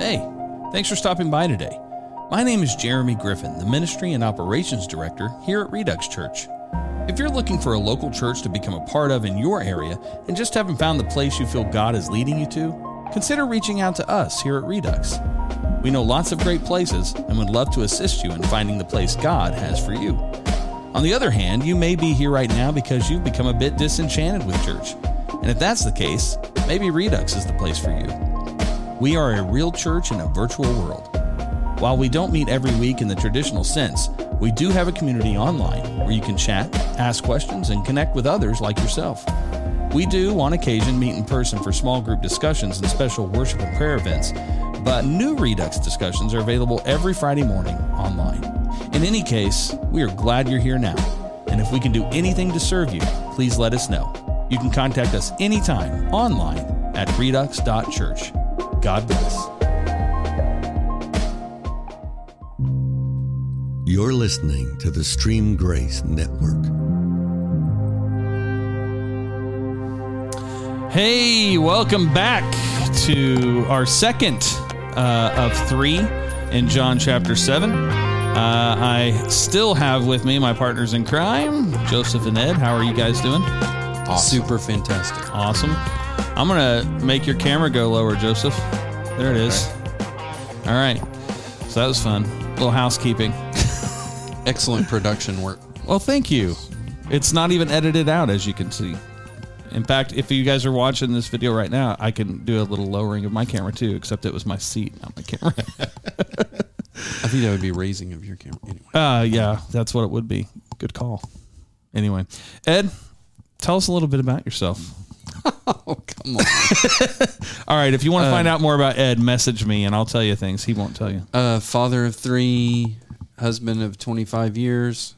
Hey, thanks for stopping by today. My name is Jeremy Griffin, the Ministry and Operations Director here at Redux Church. If you're looking for a local church to become a part of in your area and just haven't found the place you feel God is leading you to, consider reaching out to us here at Redux. We know lots of great places and would love to assist you in finding the place God has for you. On the other hand, you may be here right now because you've become a bit disenchanted with church. And if that's the case, maybe Redux is the place for you. We are a real church in a virtual world. While we don't meet every week in the traditional sense, we do have a community online where you can chat, ask questions, and connect with others like yourself. We do, on occasion, meet in person for small group discussions and special worship and prayer events, but new Redux discussions are available every Friday morning online. In any case, we are glad you're here now, and if we can do anything to serve you, please let us know. You can contact us anytime online at redux.church. God bless. You're listening to the Stream Grace Network. Hey, welcome back to our second uh, of three in John chapter 7. Uh, I still have with me my partners in crime, Joseph and Ed. How are you guys doing? Super fantastic. Awesome. I'm going to make your camera go lower, Joseph. There it is. All right. So that was fun. A little housekeeping. Excellent production work. Well, thank you. It's not even edited out, as you can see. In fact, if you guys are watching this video right now, I can do a little lowering of my camera too, except it was my seat, not my camera. I think that would be raising of your camera. Anyway. uh, yeah, that's what it would be. Good call. Anyway, Ed, tell us a little bit about yourself. Oh, come on. All right, if you want to find out more about Ed, message me and I'll tell you things. He won't tell you. uh, father of three, husband of 25 years,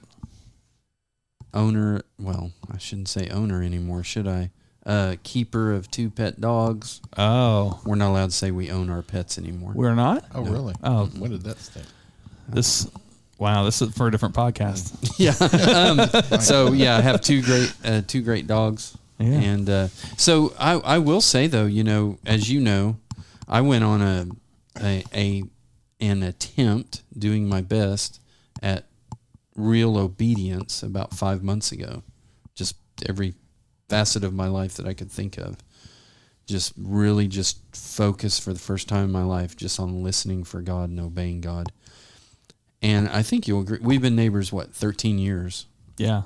owner, well, I shouldn't say owner anymore, should I? Uh, keeper of two pet dogs. Oh, We're not allowed to say we own our pets anymore. we're not? Oh, really? Oh. when did that start? This, wow, this is for a different podcast. yeah. um, so yeah, I have two great uh, two great dogs. Yeah. And uh, so I I will say though, you know, as you know, I went on a a, a an attempt doing my best at real obedience about five months ago. Just every facet of my life that I could think of. Just really just focus for the first time in my life just on listening for God and obeying God. And I think you'll agree. We've been neighbors, what, 13 years? Yeah.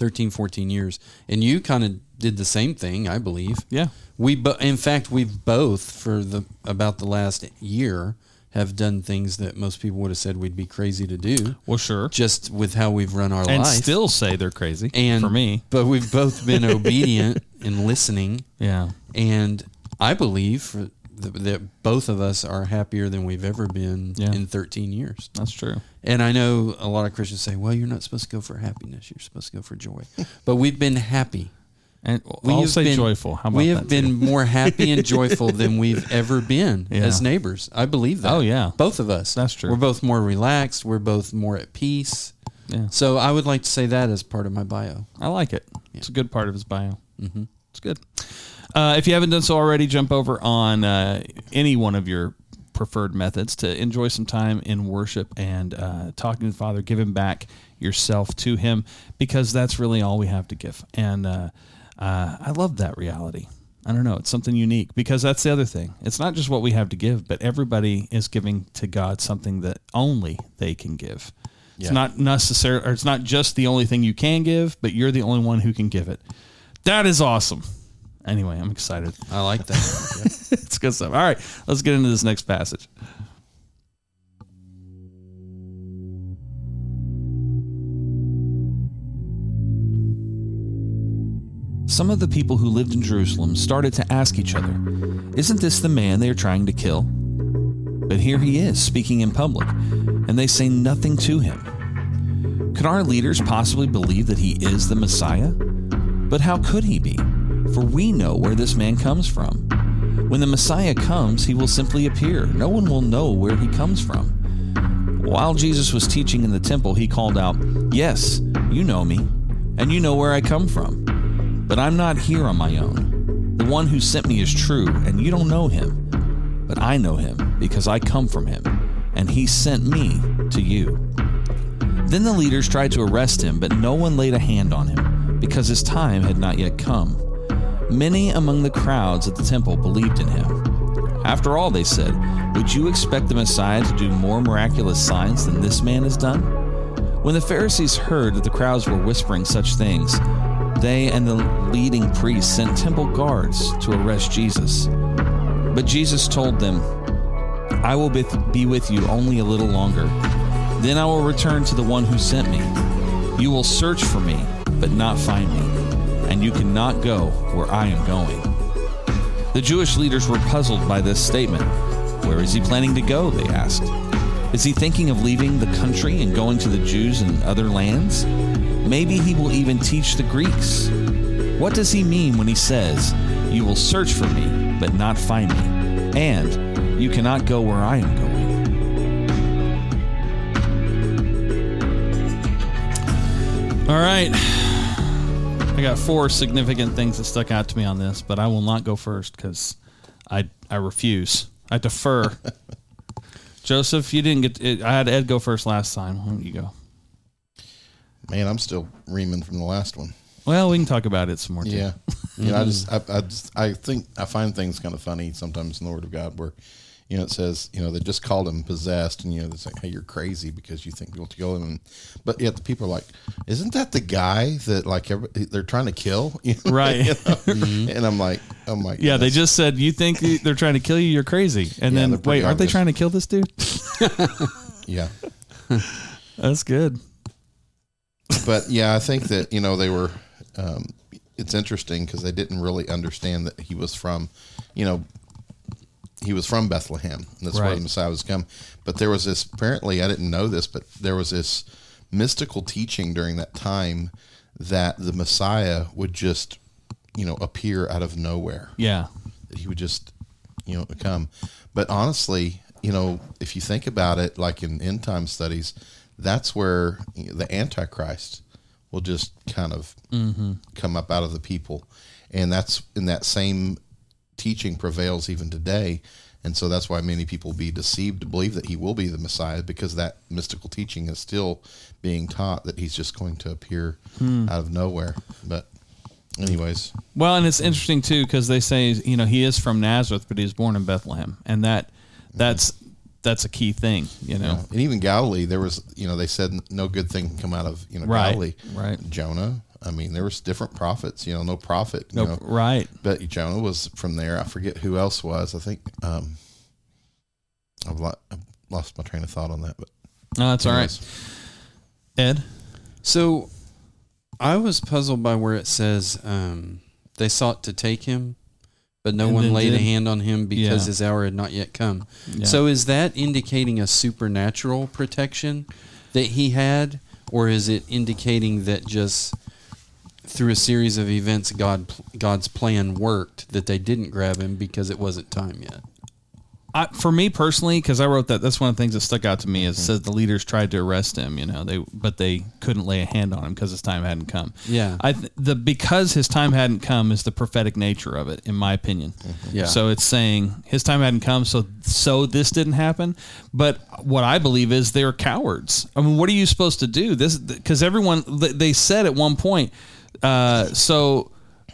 13, 14 years. And you kind of did the same thing, I believe. Yeah. We, bo- in fact, we've both for the about the last year have done things that most people would have said we'd be crazy to do, Well, sure. just with how we've run our And life. still say they're crazy and for me. but we've both been obedient and listening. Yeah. And I believe for that both of us are happier than we've ever been Yeah. in 13 years. That's true. And I know a lot of Christians say, well, you're not supposed to go for happiness. You're supposed to go for joy. but we've been happy. And We I'll have say been- joyful. How about we have been more happy and joyful than we've ever been Yeah. as neighbors. I believe that. Oh, yeah. Both of us. That's true. We're both more relaxed. We're both more at peace. Yeah. So I would like to say that as part of my bio. I like it. It's a good part of his bio. Mm-hmm. It's good. Uh, if you haven't done so already, jump over on uh, any one of your preferred methods to enjoy some time in worship and uh, talking to the Father, giving back yourself to Him, because that's really all we have to give. And uh, uh, I love that reality. I don't know. It's something unique because that's the other thing. It's not just what we have to give, but everybody is giving to God something that only they can give. It's not necessarily, or it's not just the only thing you can give, but you're the only one who can give it. That is awesome. Anyway, I'm excited. I like that. it's good stuff. All right, let's get into this next passage. Some of the people who lived in Jerusalem started to ask each other, Isn't this the man they are trying to kill? But here he is, speaking in public, and they say nothing to him. Could our leaders possibly believe that he is the Messiah? But how could he be? For we know where this man comes from. When the Messiah comes, he will simply appear. No one will know where he comes from. While Jesus was teaching in the temple, he called out, Yes, you know me, and you know where I come from. But I'm not here on my own. The one who sent me is true, and you don't know him. but I know him because I come from him, and he sent me to you. Then the leaders tried to arrest him, but no one laid a hand on him because his time had not yet come. Many among the crowds at the temple believed in him. After all, they said, Would you expect the Messiah to do more miraculous signs than this man has done? When the Pharisees heard that the crowds were whispering such things, they and the leading priests sent temple guards to arrest Jesus. But Jesus told them, I will be with you only a little longer. Then I will return to the one who sent me. You will search for me, but not find me, and you cannot go where I am going. The Jewish leaders were puzzled by this statement. Where is he planning to go? They asked. Is he thinking of leaving the country and going to the Jews in other lands? Maybe he will even teach the Greeks. What does he mean when he says, You will search for me, but not find me, and you cannot go where I am going? All right. I got four significant things that stuck out to me on this, but I will not go first because I I refuse. I defer. Joseph, you didn't get. It, I had Ed go first last time. Why don't you go? Man, I'm still reaming from the last one. Well, we can talk about it some more. Too. Yeah, you know, I just, I, I just, I think I find things kind of funny sometimes in the Word of God where, you know, it says, you know, they just called him possessed, and you know, they say, hey, you're crazy because you think people to kill him, and, but yet the people are like, isn't that the guy that like every, they're trying to kill? You know? Right. You know? Mm-hmm. And I'm like, oh my. God. Yeah, they just said you think they're trying to kill you. You're crazy. And Yeah, then wait, aren't they trying to kill this dude? yeah. That's good. but yeah, I think that you know they were. Um, it's interesting because they didn't really understand that he was from, you know, he was from Bethlehem. That's where the Messiah was come. But there was this. Apparently, I didn't know this, but there was this mystical teaching during that time that the Messiah would just, you know, appear out of nowhere Yeah. that he would just you know come but honestly you know if you think about it like in end time studies that's where the antichrist will just kind of mm-hmm. come up out of the people and that's in that same teaching prevails even today and so that's why many people be deceived to believe that he will be the messiah because that mystical teaching is still being taught that he's just going to appear hmm. out of nowhere but anyways Well, and it's interesting too because they say you know he is from Nazareth, but he was born in Bethlehem, and that mm-hmm. that's that's a key thing. You know. Yeah. And even Galilee, there was, you know, they said no good thing can come out of, you know, Right, Galilee. right. Jonah. I mean, there was different prophets, you know, no prophet. No, know, right. but Jonah was from there. I forget who else was. I think um, I've, lo- I've lost my train of thought on that. But No, that's all right. Ed. So I was puzzled by where it says um, they sought to take him, but no And one then laid a hand on him because Yeah. his hour had not yet come. Yeah. So is that indicating a supernatural protection that he had, or is it indicating that just through a series of events, God God's plan worked that they didn't grab him because it wasn't time yet? I, for me personally, because I wrote that, that's one of the things that stuck out to me. Is Mm-hmm. says the leaders tried to arrest him, you know, they but they couldn't lay a hand on him because his time hadn't come. Yeah. I th- the because his time hadn't come is the prophetic nature of it, in my opinion. Mm-hmm. Yeah. So it's saying his time hadn't come, so so this didn't happen. But what I believe is they're cowards. I mean, what are you supposed to do? This because everyone they said at one point. Uh, so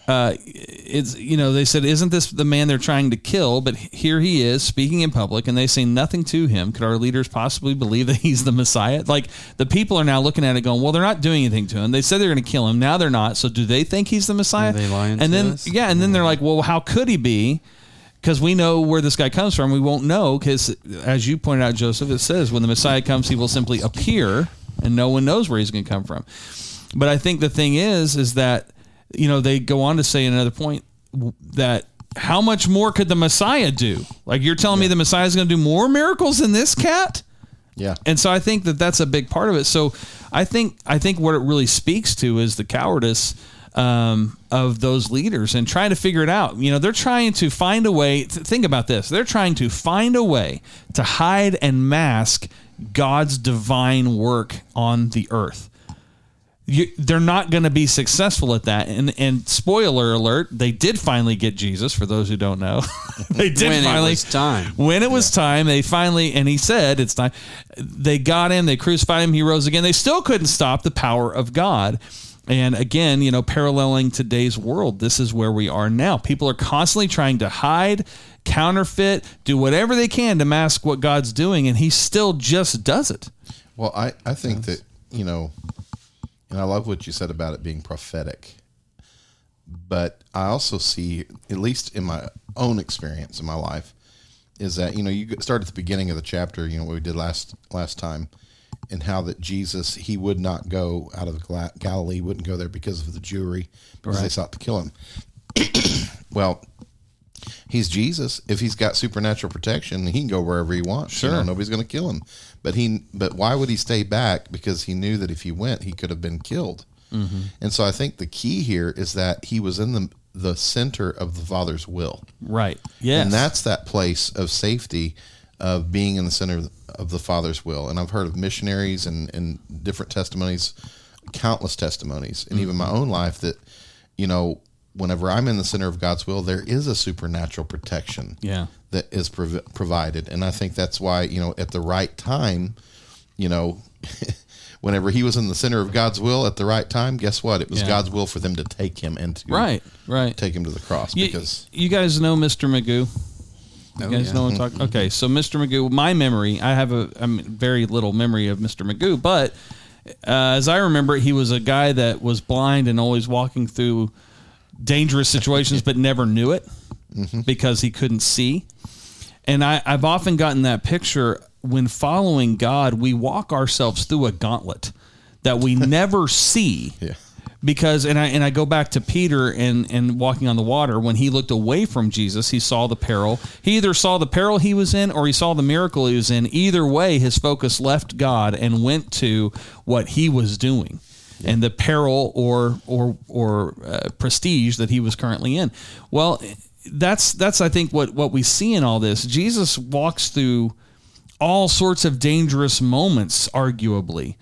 uh, it's you know they said isn't this the man they're trying to kill? But here he is speaking in public and they say nothing to him. Could our leaders possibly believe that he's the messiah? Like the people are now looking at it going well they're not doing anything to him. They said they're going to kill him. Now they're not. So do they think he's the messiah? Are they lying and then us? yeah and then they're like well how could he be? Because we know where this guy comes from. We won't know because as you pointed out joseph it says when the messiah comes he will simply appear and no one knows where he's going to come from but I think the thing is, is that you know they go on to say in another point that how much more could the Messiah do? Like you're telling me the Messiah is going to do more miracles than this cat? Yeah. And so I think that that's a big part of it. So I think I think what it really speaks to is the cowardice um, of those leaders and trying to figure it out. You know, they're trying to find a way. th- think about this: they're trying to find a way to hide and mask God's divine work on the earth. You, they're not going to be successful at that. And and spoiler alert, they did finally get Jesus. For those who don't know, they did When it finally was time. When it was time, they finally and he said it's time. They got him. They crucified him. He rose again. They still couldn't stop the power of God. And again, you know, paralleling today's world, this is where we are now. People are constantly trying to hide, counterfeit, do whatever they can to mask what God's doing, and he still just does it. Well, I, I think that, you know, and I love what you said about it being prophetic. But I also see, at least in my own experience in my life, is that, you know, you start at the beginning of the chapter, you know, what we did last last time, and how that Jesus, he would not go out of Galilee, wouldn't go there because of the Jewry, because they sought to kill him. well, he's Jesus. If he's got supernatural protection, he can go wherever he wants. Sure, nobody's going to kill him. But he, but why would he stay back? Because he knew that if he went, he could have been killed. Mm-hmm. And so I think the key here is that he was in the the center of the Father's will, Right. Yes. and that's that place of safety of being in the center of the Father's will. And I've heard of missionaries and and different testimonies, countless testimonies, and even my mm-hmm. own life that, you know, whenever I'm in the center of God's will, there is a supernatural protection Yeah. that is prov- provided. And I think that's why, you know, at the right time, you know, whenever he was in the center of God's will at the right time, guess what? It was Yeah. God's will for them to take him and to Right. Right. take him to the cross You, because you guys know Mr. Magoo. You Oh, guys yeah. know what I'm talking. Okay, so Mr. Magoo, my memory, I have a, I mean, very little memory of Mr. Magoo, but uh, as I remember, he was a guy that was blind and always walking through dangerous situations, but never knew it mm-hmm. because he couldn't see. And I, I've often gotten that picture when following God, we walk ourselves through a gauntlet that we never see. Yeah. because and I and I go back to Peter and and walking on the water when he looked away from Jesus he saw the peril. He either saw the peril he was in or he saw the miracle he was in. Either way his focus left God and went to what he was doing and the peril or or or uh, prestige that he was currently in well that's that's I think what what we see in all this Jesus walks through all sorts of dangerous moments, arguably.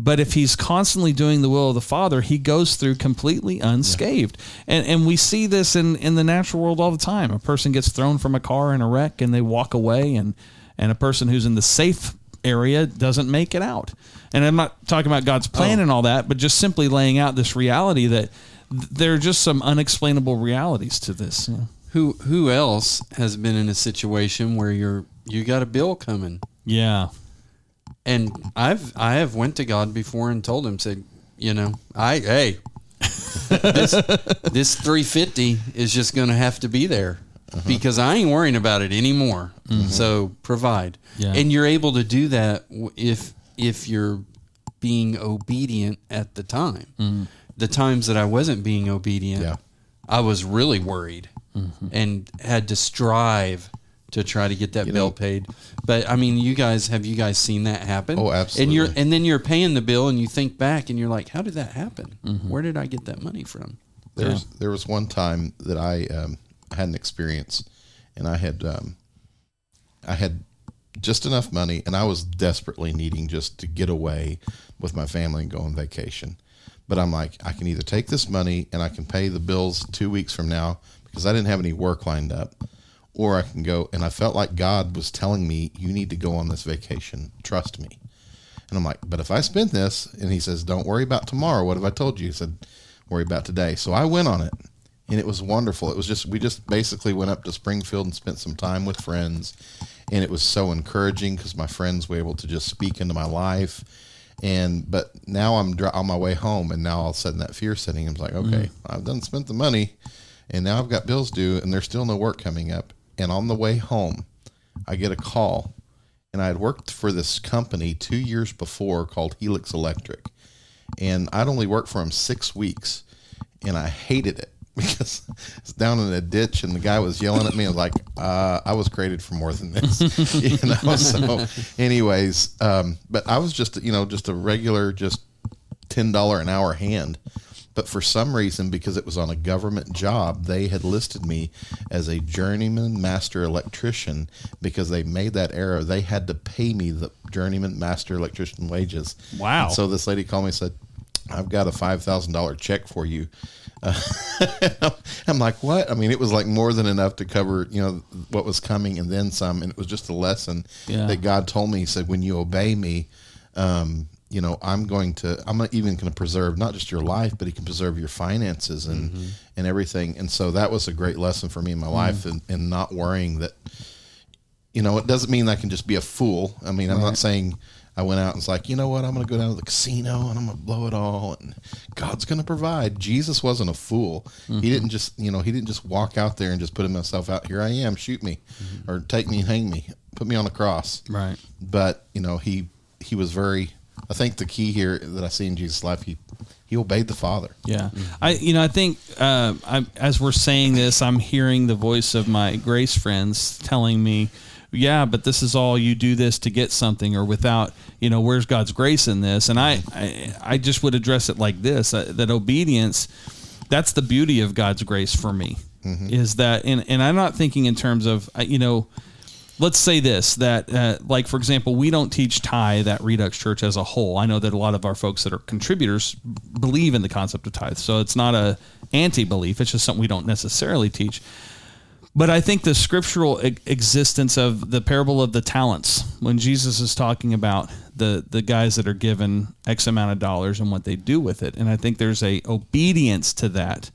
But if he's constantly doing the will of the Father, he goes through completely unscathed. And and we see this in, in the natural world all the time. A person gets thrown from a car in a wreck and they walk away and and a person who's in the safe area doesn't make it out. And I'm not talking about God's plan oh. and all that, but just simply laying out this reality that th- there are just some unexplainable realities to this. know. Who who else has been in a situation where you're you got a bill coming? Yeah. And I've I have went to God before and told him said, you know, I hey this this 350 is just going to have to be there uh-huh. because I ain't worrying about it anymore. So provide. Yeah. And you're able to do that if if you're being obedient at the time. The times that I wasn't being obedient, Yeah. I was really worried and had to strive to try to get that You bill know- paid. But I mean, you guys have you guys seen that happen? Oh, absolutely. And you're and then you're paying the bill and you think back and you're like, how did that happen? Where did I get that money from? There's there was one time that I um, had an experience, and I had um, I had just enough money, and I was desperately needing just to get away with my family and go on vacation. But I'm like, I can either take this money and I can pay the bills two weeks from now because I didn't have any work lined up, or I can go. And I felt like God was telling me, "You need to go on this vacation. Trust me." And I'm like, but if I spend this, and he says, don't worry about tomorrow. What have I told you? He said, worry about today. So I went on it, and it was wonderful. It was just we just basically went up to Springfield and spent some time with friends, and it was so encouraging because my friends were able to just speak into my life. And but now I'm dri- on my way home, and now all of a sudden that fear setting. I'm like, okay, mm. I've done spent the money, and now I've got bills due, and there's still no work coming up. And on the way home, I get a call and I had worked for this company two years before called Helix Electric, and I'd only worked for him six weeks, and I hated it because it's down in a ditch, and the guy was yelling at me. I was like, uh, I was created for more than this, you know. So, anyways, um, but I was just you know just a regular just ten dollar an hour hand. But for some reason, because it was on a government job, they had listed me as a journeyman master electrician because they made that error. They had to pay me the journeyman master electrician wages. Wow. And so this lady called me and said, I've got a five thousand dollar check for you. Uh, I'm like, what? I mean, it was like more than enough to cover, you know, what was coming and then some. And it was just a lesson Yeah. that God told me. He said, when you obey me, um, you know, I'm going to, I'm not even going to preserve not just your life, but He can preserve your finances and and everything. And so that was a great lesson for me in my life, and, and not worrying that you know, it doesn't mean I can just be a fool. I mean, I'm not saying I went out and was like, you know what, I'm going to go down to the casino and I'm going to blow it all and God's going to provide. Jesus wasn't a fool. He mm-hmm. didn't just, you know, he didn't just walk out there and just put himself out, here I am, shoot me mm-hmm. or take me and hang me, put me on the cross. Right. But, you know, he, he was very, I think the key here that I see in Jesus' life, he, he obeyed the Father. Yeah, mm-hmm. I you know I think uh, I, as we're saying this, I'm hearing the voice of my grace friends telling me, "Yeah, but this is all you do this to get something, or without you know where's God's grace in this?" And I I, I just would address it like this: uh, that obedience, that's the beauty of God's grace for me, is that and and I'm not thinking in terms of uh, you know let's say this that uh, like for example we don't teach tithe at redux church as a whole. I know that a lot of our folks that are contributors believe in the concept of tithe. So it's not a anti-belief it's just something we don't necessarily teach but i think the scriptural e- existence of the parable of the talents when jesus is talking about the the guys that are given x amount of dollars and what they do with it and i think there's a obedience to that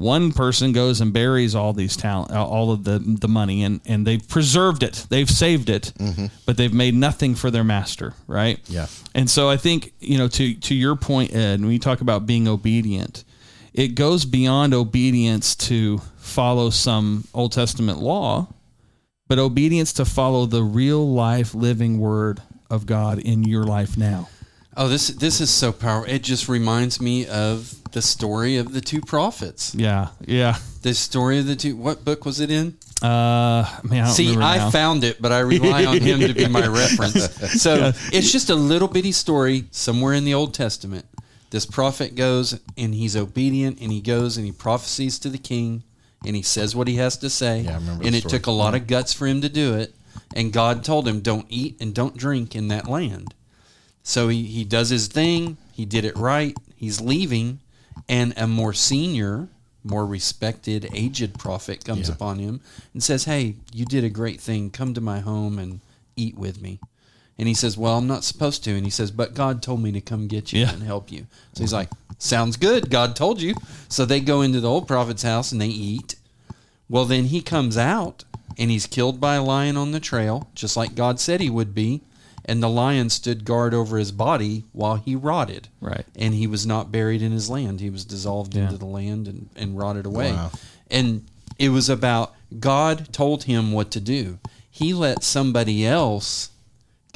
one person goes and buries all these talent, uh, all of the the money, and and they've preserved it, they've saved it, mm-hmm. but they've made nothing for their master, right? Yeah. And so I think you know to to your point, Ed, when you talk about being obedient, it goes beyond obedience to follow some Old Testament law, but obedience to follow the real life, living Word of God in your life now. Oh, this this is so powerful. It just reminds me of the story of the two prophets. Yeah, yeah. The story of the two. What book was it in? Uh, man, I See, I now. found it, but I rely on him to be my reference. So it's just a little bitty story somewhere in the Old Testament. This prophet goes and he's obedient and he goes and he prophesies to the king and he says what he has to say. Yeah, I remember and it story. took a lot of guts for him to do it. And God told him, don't eat and don't drink in that land. So he, he does his thing. He did it right. He's leaving. And a more senior, more respected, aged prophet comes Yeah. upon him and says, Hey, you did a great thing. Come to my home and eat with me. And he says, Well, I'm not supposed to. And he says, But God told me to come get you Yeah. and help you. So he's like, Sounds good. God told you. So they go into the old prophet's house and they eat. Well, then he comes out and he's killed by a lion on the trail, just like God said he would be. And the lion stood guard over his body while he rotted. Right. And he was not buried in his land. He was dissolved Yeah. into the land and, and rotted away. Wow. And it was about God told him what to do. He let somebody else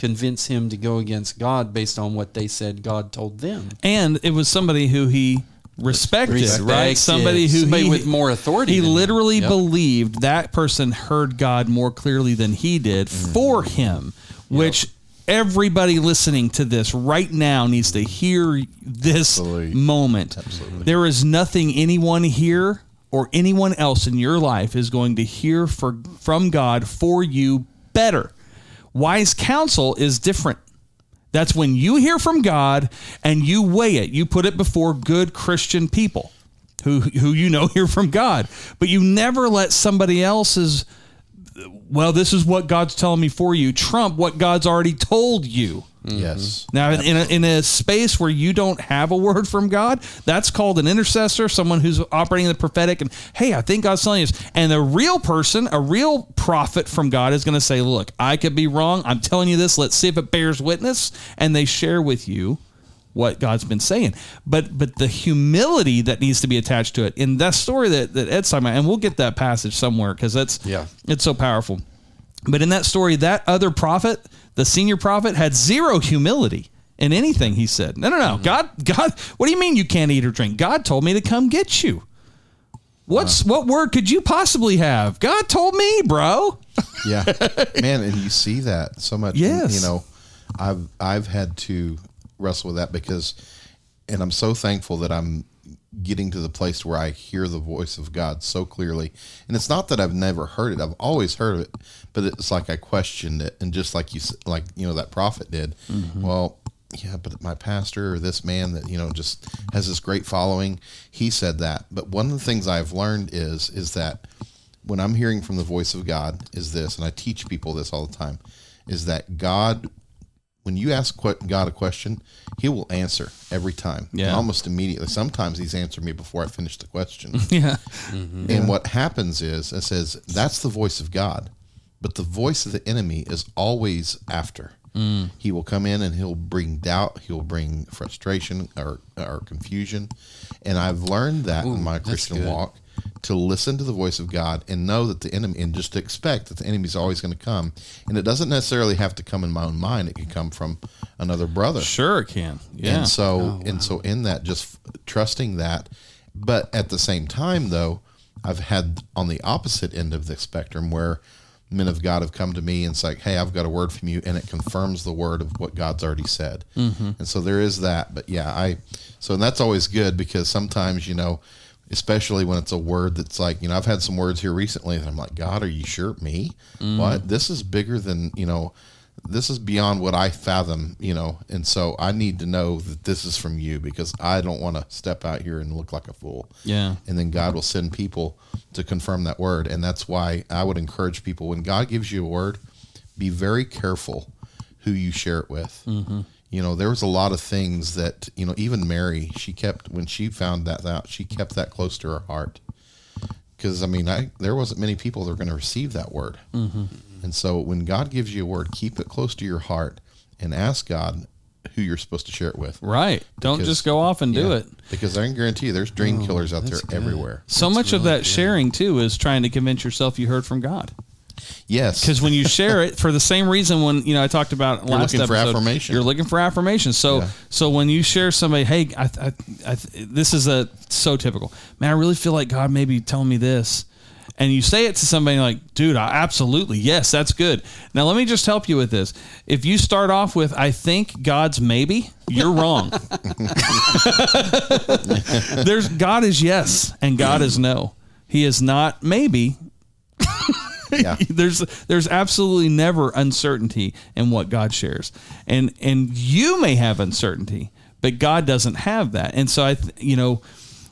convince him to go against God based on what they said God told them. and it was somebody who he respected, Respected. right? Somebody who Somebody he, with more authority He literally Yep. believed that person heard God more clearly than he did mm-hmm. for him, which everybody listening to this right now needs to hear this Absolutely. moment. There is nothing anyone here or anyone else in your life is going to hear for, from God for you better. Wise counsel is different. That's when you hear from God and you weigh it. You put it before good Christian people who who you know hear from God. But you never let somebody else's well, this is what God's telling me for you trump what God's already told you. Mm-hmm. Yes. Now, in a, in a space where you don't have a word from God, that's called an intercessor, someone who's operating in the prophetic. And hey, I think God's telling you this. And a real person, a real prophet from God is going to say, Look, I could be wrong. I'm telling you this. Let's see if it bears witness. And they share with you what God's been saying. But but the humility that needs to be attached to it in that story that, that Ed's talking about, and we'll get that passage somewhere because that's Yeah. it's so powerful. But in that story, that other prophet, the senior prophet, had zero humility in anything he said. No, no, no. Mm-hmm. God, God, what do you mean you can't eat or drink? God told me to come get you. What's uh. what word could you possibly have? God told me, bro. yeah man and you see that so much Yes. you know i've i've had to wrestle with that because and i'm so thankful that i'm getting to the place where i hear the voice of god so clearly and it's not that i've never heard it i've always heard it but it's like i questioned it and just like you s- like you know that prophet did mm-hmm. well yeah, but my pastor or this man that you know just has this great following, he said that. But one of the things I've learned is is that when I'm hearing from the voice of God is this, and I teach people this all the time, is that God, when you ask God a question, He will answer every time, Yeah. and almost immediately. Sometimes He's answered me before I finish the question. Yeah. Mm-hmm. And what happens is it says that's the voice of God, but the voice of the enemy is always after. Mm. He will come in and he'll bring doubt, he'll bring frustration or, or confusion. And I've learned that in my Christian good. walk to listen to the voice of God and know that the enemy and just to expect that the enemy is always going to come. And it doesn't necessarily have to come in my own mind, it can come from another brother. Sure it can. Yeah. And so oh, and so in that just f- trusting that but at the same time though I've had on the opposite end of the spectrum where men of God have come to me and it's like hey I've got a word from you and it confirms the word of what God's already said. Mm-hmm. And so there is that but yeah I so and that's always good because sometimes you know especially when it's a word that's like you know I've had some words here recently that I'm like God are you sure me? Mm. What? This is bigger than you know this is beyond what I fathom, you know, and so I need to know that this is from you because I don't want to step out here and look like a fool. Yeah. And then God will send people to confirm that word. And that's why I would encourage people when God gives you a word, be very careful who you share it with. Mm-hmm. You know, there was a lot of things that, you know, even Mary, she kept, when she found that out, she kept that close to her heart. Because, I mean, I, there wasn't many people that were going to receive that word. And so when God gives you a word, keep it close to your heart and ask God who you're supposed to share it with. Right. Don't just go off and do Yeah. it. Because I can guarantee you there's dream killers out there good. everywhere. So much of that sharing too is trying to convince yourself you heard from God. Yes. Because when you share it for the same reason, when you know I talked about You're last looking for affirmation. You're looking for affirmation. So Yeah. so when you share somebody, hey, I, I, I, this is a so typical. Man, I really feel like God may be telling me this, and you say it to somebody like, dude, I, absolutely, yes, that's good. Now let me just help you with this. If you start off with, I think God's maybe, you're wrong. There's God is yes and God is no. He is not maybe. yeah. there's there's absolutely never uncertainty in what God shares, and and you may have uncertainty, but God doesn't have that. And so I, th- you know,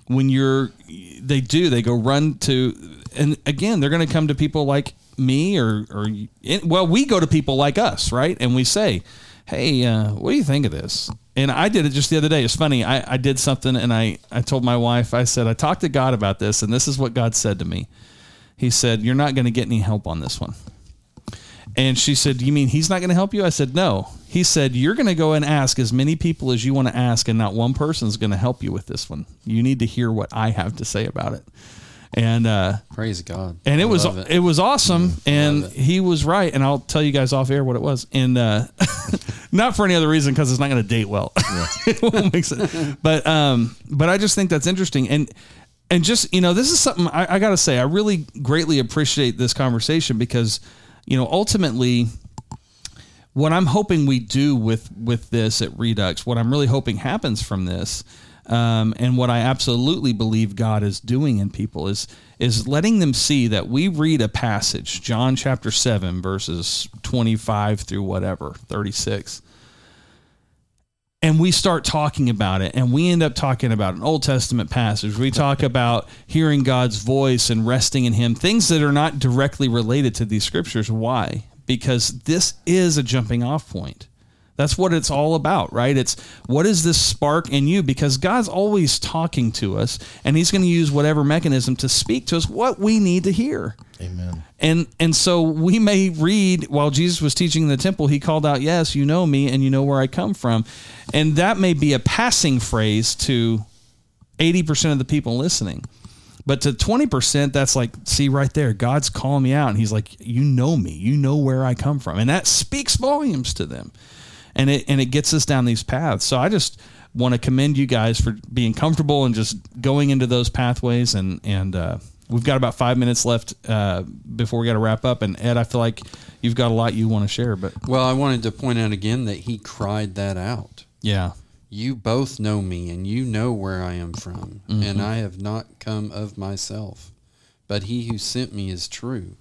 when you're, they do they go run to, and again they're going to come to people like me or or well we go to people like us right, and we say, hey, uh, what do you think of this? And I did it just the other day. It's funny. I, I did something and I, I told my wife, I said, I talked to God about this and this is what God said to me. He said, You're not going to get any help on this one. And she said, You mean he's not going to help you? I said, No. He said, You're going to go and ask as many people as you want to ask, and not one person is going to help you with this one. You need to hear what I have to say about it. And, uh, Praise God. and it I was love it. was awesome and he was right and i'll tell you guys off air what it was. And uh not for any other reason because it's not going to date well. It won't make sense. But um but i just think that's interesting and and just you know this is something i, I gotta say i really greatly appreciate this conversation because you know ultimately what I'm hoping we do with with this at Redux, what I'm really hoping happens from this, um, and what I absolutely believe God is doing in people is is letting them see that we read a passage, John chapter seven, verses 25 through whatever 36. And we start talking about it, and we end up talking about an Old Testament passage. We talk about hearing God's voice and resting in Him, things that are not directly related to these scriptures. Why? Because this is a jumping off point. That's what it's all about, right? It's what is this spark in you? Because God's always talking to us, and He's going to use whatever mechanism to speak to us what we need to hear. Amen. And and so we may read while Jesus was teaching in the temple, he called out, "Yes, you know me, and you know where I come from," and that may be a passing phrase to eighty percent of the people listening. But to 20%, that's like, see right there, God's calling me out. And he's like, you know me, you know where I come from. And that speaks volumes to them. And it, and it gets us down these paths. So I just want to commend you guys for being comfortable and just going into those pathways. And, and, uh, we've got about five minutes left, uh, before we got to wrap up. And Ed, I feel like you've got a lot you want to share, but Well, I wanted to point out again that he cried that out. yeah. You both know me, and you know where I am from, and I have not come of myself. But he who sent me is true,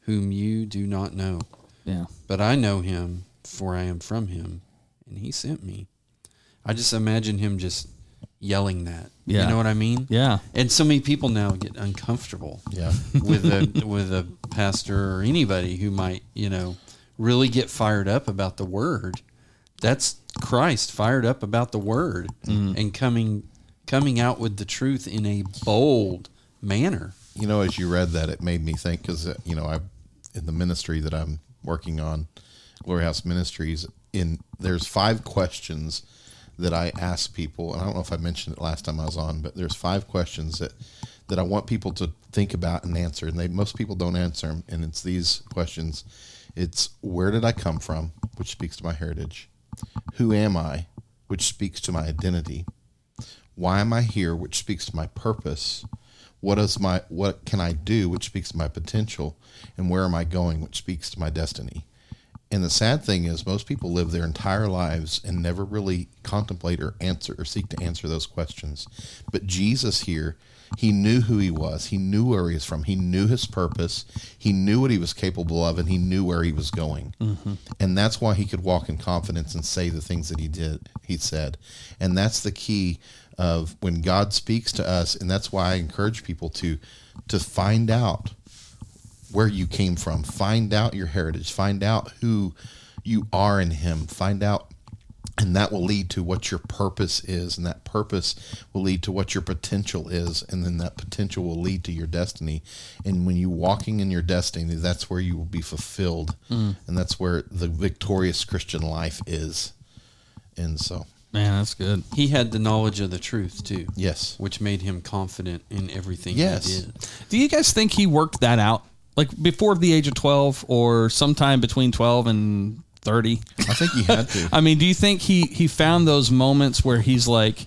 whom you do not know. Yeah. But I know him, for I am from him, and he sent me. I just imagine him just yelling that. Yeah. You know what I mean? Yeah. And so many people now get uncomfortable Yeah. with a with a pastor or anybody who might, you know, really get fired up about the word. That's Christ fired up about the word and coming coming out with the truth in a bold manner. You know, as you read that, it made me think because uh, you know I, in the ministry that I'm working on, Glory House Ministries, in there's five questions that I ask people, and I don't know if I mentioned it last time I was on, but there's five questions that that I want people to think about and answer, and they most people don't answer them, and it's these questions. It's where did I come from, which speaks to my heritage. Who am I, which speaks to my identity. Why am I here, which speaks to my purpose what is my what can I do, which speaks to my potential, and where am I going, which speaks to my destiny. And the sad thing is, most people live their entire lives and never really contemplate or answer or seek to answer those questions. But Jesus here, he knew who he was. He knew where he was from. He knew his purpose. He knew what he was capable of, and he knew where he was going. Mm-hmm. And that's why he could walk in confidence and say the things that he did. He said, and that's the key of when God speaks to us. And that's why I encourage people to to find out where you came from. Find out your heritage. Find out who you are in Him. Find out, and that will lead to what your purpose is, and that purpose will lead to what your potential is, and then that potential will lead to your destiny. And when you walking in your destiny, that's where you will be fulfilled, mm. and that's where the victorious Christian life is. And so, Man, that's good. He had the knowledge of the truth too. yes, Which made him confident in everything Yes. he did. Do you guys think he worked that out? Like before the age of 12 or sometime between 12 and 30? I think he had to. I mean, do you think he he found those moments where he's like,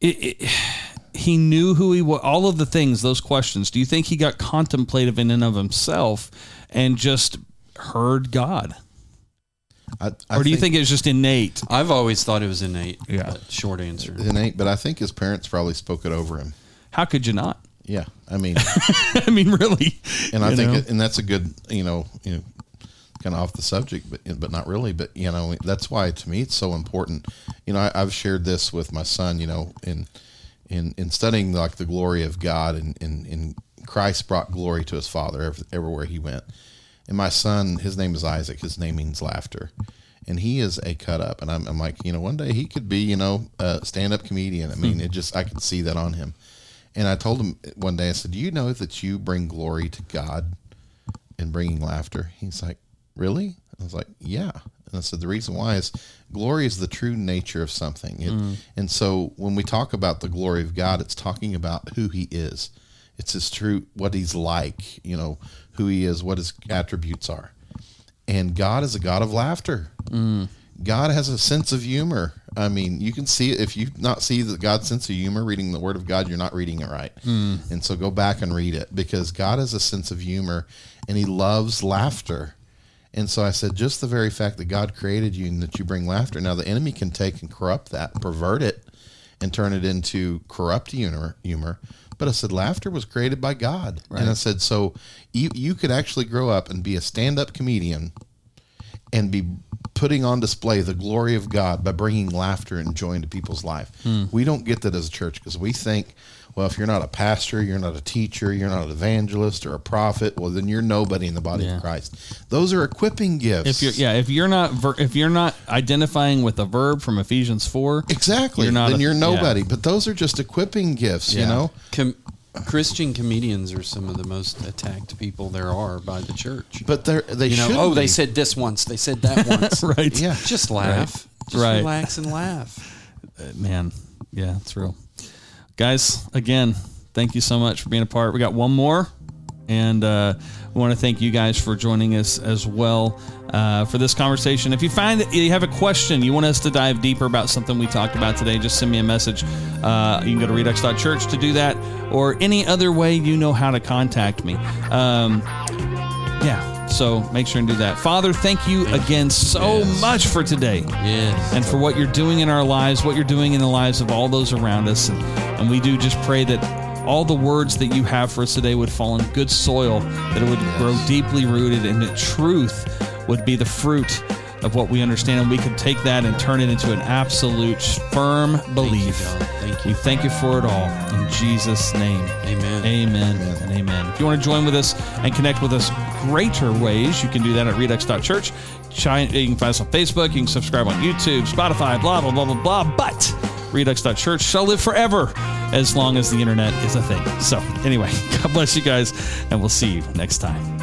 it, it, he knew who he was, all of the things, those questions. Do you think he got contemplative in and of himself and just heard God, I, I or do you think it was just innate? I've always thought it was innate. Yeah. short answer. innate? But I think his parents probably spoke it over him. How could you not? Yeah, I mean. I mean, really. and I think, know? and that's a good, you know, you know, kind of off the subject, but but not really. But you know, that's why to me it's so important. You know, I, I've shared this with my son. You know, in in in studying like the glory of God, and and, and Christ brought glory to his Father ev- everywhere he went. And my son, his name is Isaac. His name means laughter. And he is a cut up, and I'm, I'm like, you know, one day he could be, you know, a stand up comedian. I mean, hmm. it just I could see that on him. And I told him one day, I said, "Do you know that you bring glory to God in bringing laughter?" He's like, "Really?" I was like, "Yeah." And I said, "The reason why is glory is the true nature of something, It- mm. and so when we talk about the glory of God, it's talking about who He is. It's His true, what He's like, you know, who He is, what His attributes are, and God is a God of laughter." Mm. God has a sense of humor. I mean, you can see it if you not see the God's sense of humor reading the Word of God, you're not reading it right. Hmm. And so go back and read it because God has a sense of humor and He loves laughter. And so I said, just the very fact that God created you and that you bring laughter. Now the enemy can take and corrupt that, pervert it, and turn it into corrupt humor. humor. But I said, laughter was created by God. And I said, so you you could actually grow up and be a stand-up comedian and be putting on display the glory of God by bringing laughter and joy into people's life. Hmm. We don't get that as a church because we think, well, if you're not a pastor, you're not a teacher, you're not an evangelist or a prophet, well, then you're nobody in the body Yeah. of Christ. Those are equipping gifts. If you're yeah, if you're not ver- if you're not identifying with a verb from Ephesians four, exactly, You're not then a- you're yeah. nobody. But those are just equipping gifts, you know. Com- Christian comedians are some of the most attacked people there are by the church. But they're they you know, should. oh, they said this once, they said that once. right? yeah. Just laugh. Just Right. relax and laugh. Uh, man. Yeah, it's real. Guys, again, thank you so much for being a part. We got one more, and uh, we want to thank you guys for joining us as well uh, for this conversation. If you find that you have a question, you want us to dive deeper about something we talked about today, just send me a message. Uh, you can go to redux.church to do that, or any other way you know how to contact me. Um, yeah. So make sure and do that. Father, thank you again so much for today Yes. and for what you're doing in our lives, what you're doing in the lives of all those around us. And, and we do just pray that all the words that you have for us today would fall in good soil, that it would grow deeply rooted, and that truth would be the fruit of what we understand, and we can take that and turn it into an absolute firm belief. God. Thank you. We thank you for it all. In Jesus' name. Amen. Amen and amen. If you want to join with us and connect with us greater ways, you can do that at redux.church. You can find us on Facebook. You can subscribe on YouTube, Spotify, blah, blah, blah, blah, blah. But redux.church shall live forever as long as the internet is a thing. So, anyway, God bless you guys, and we'll see you next time.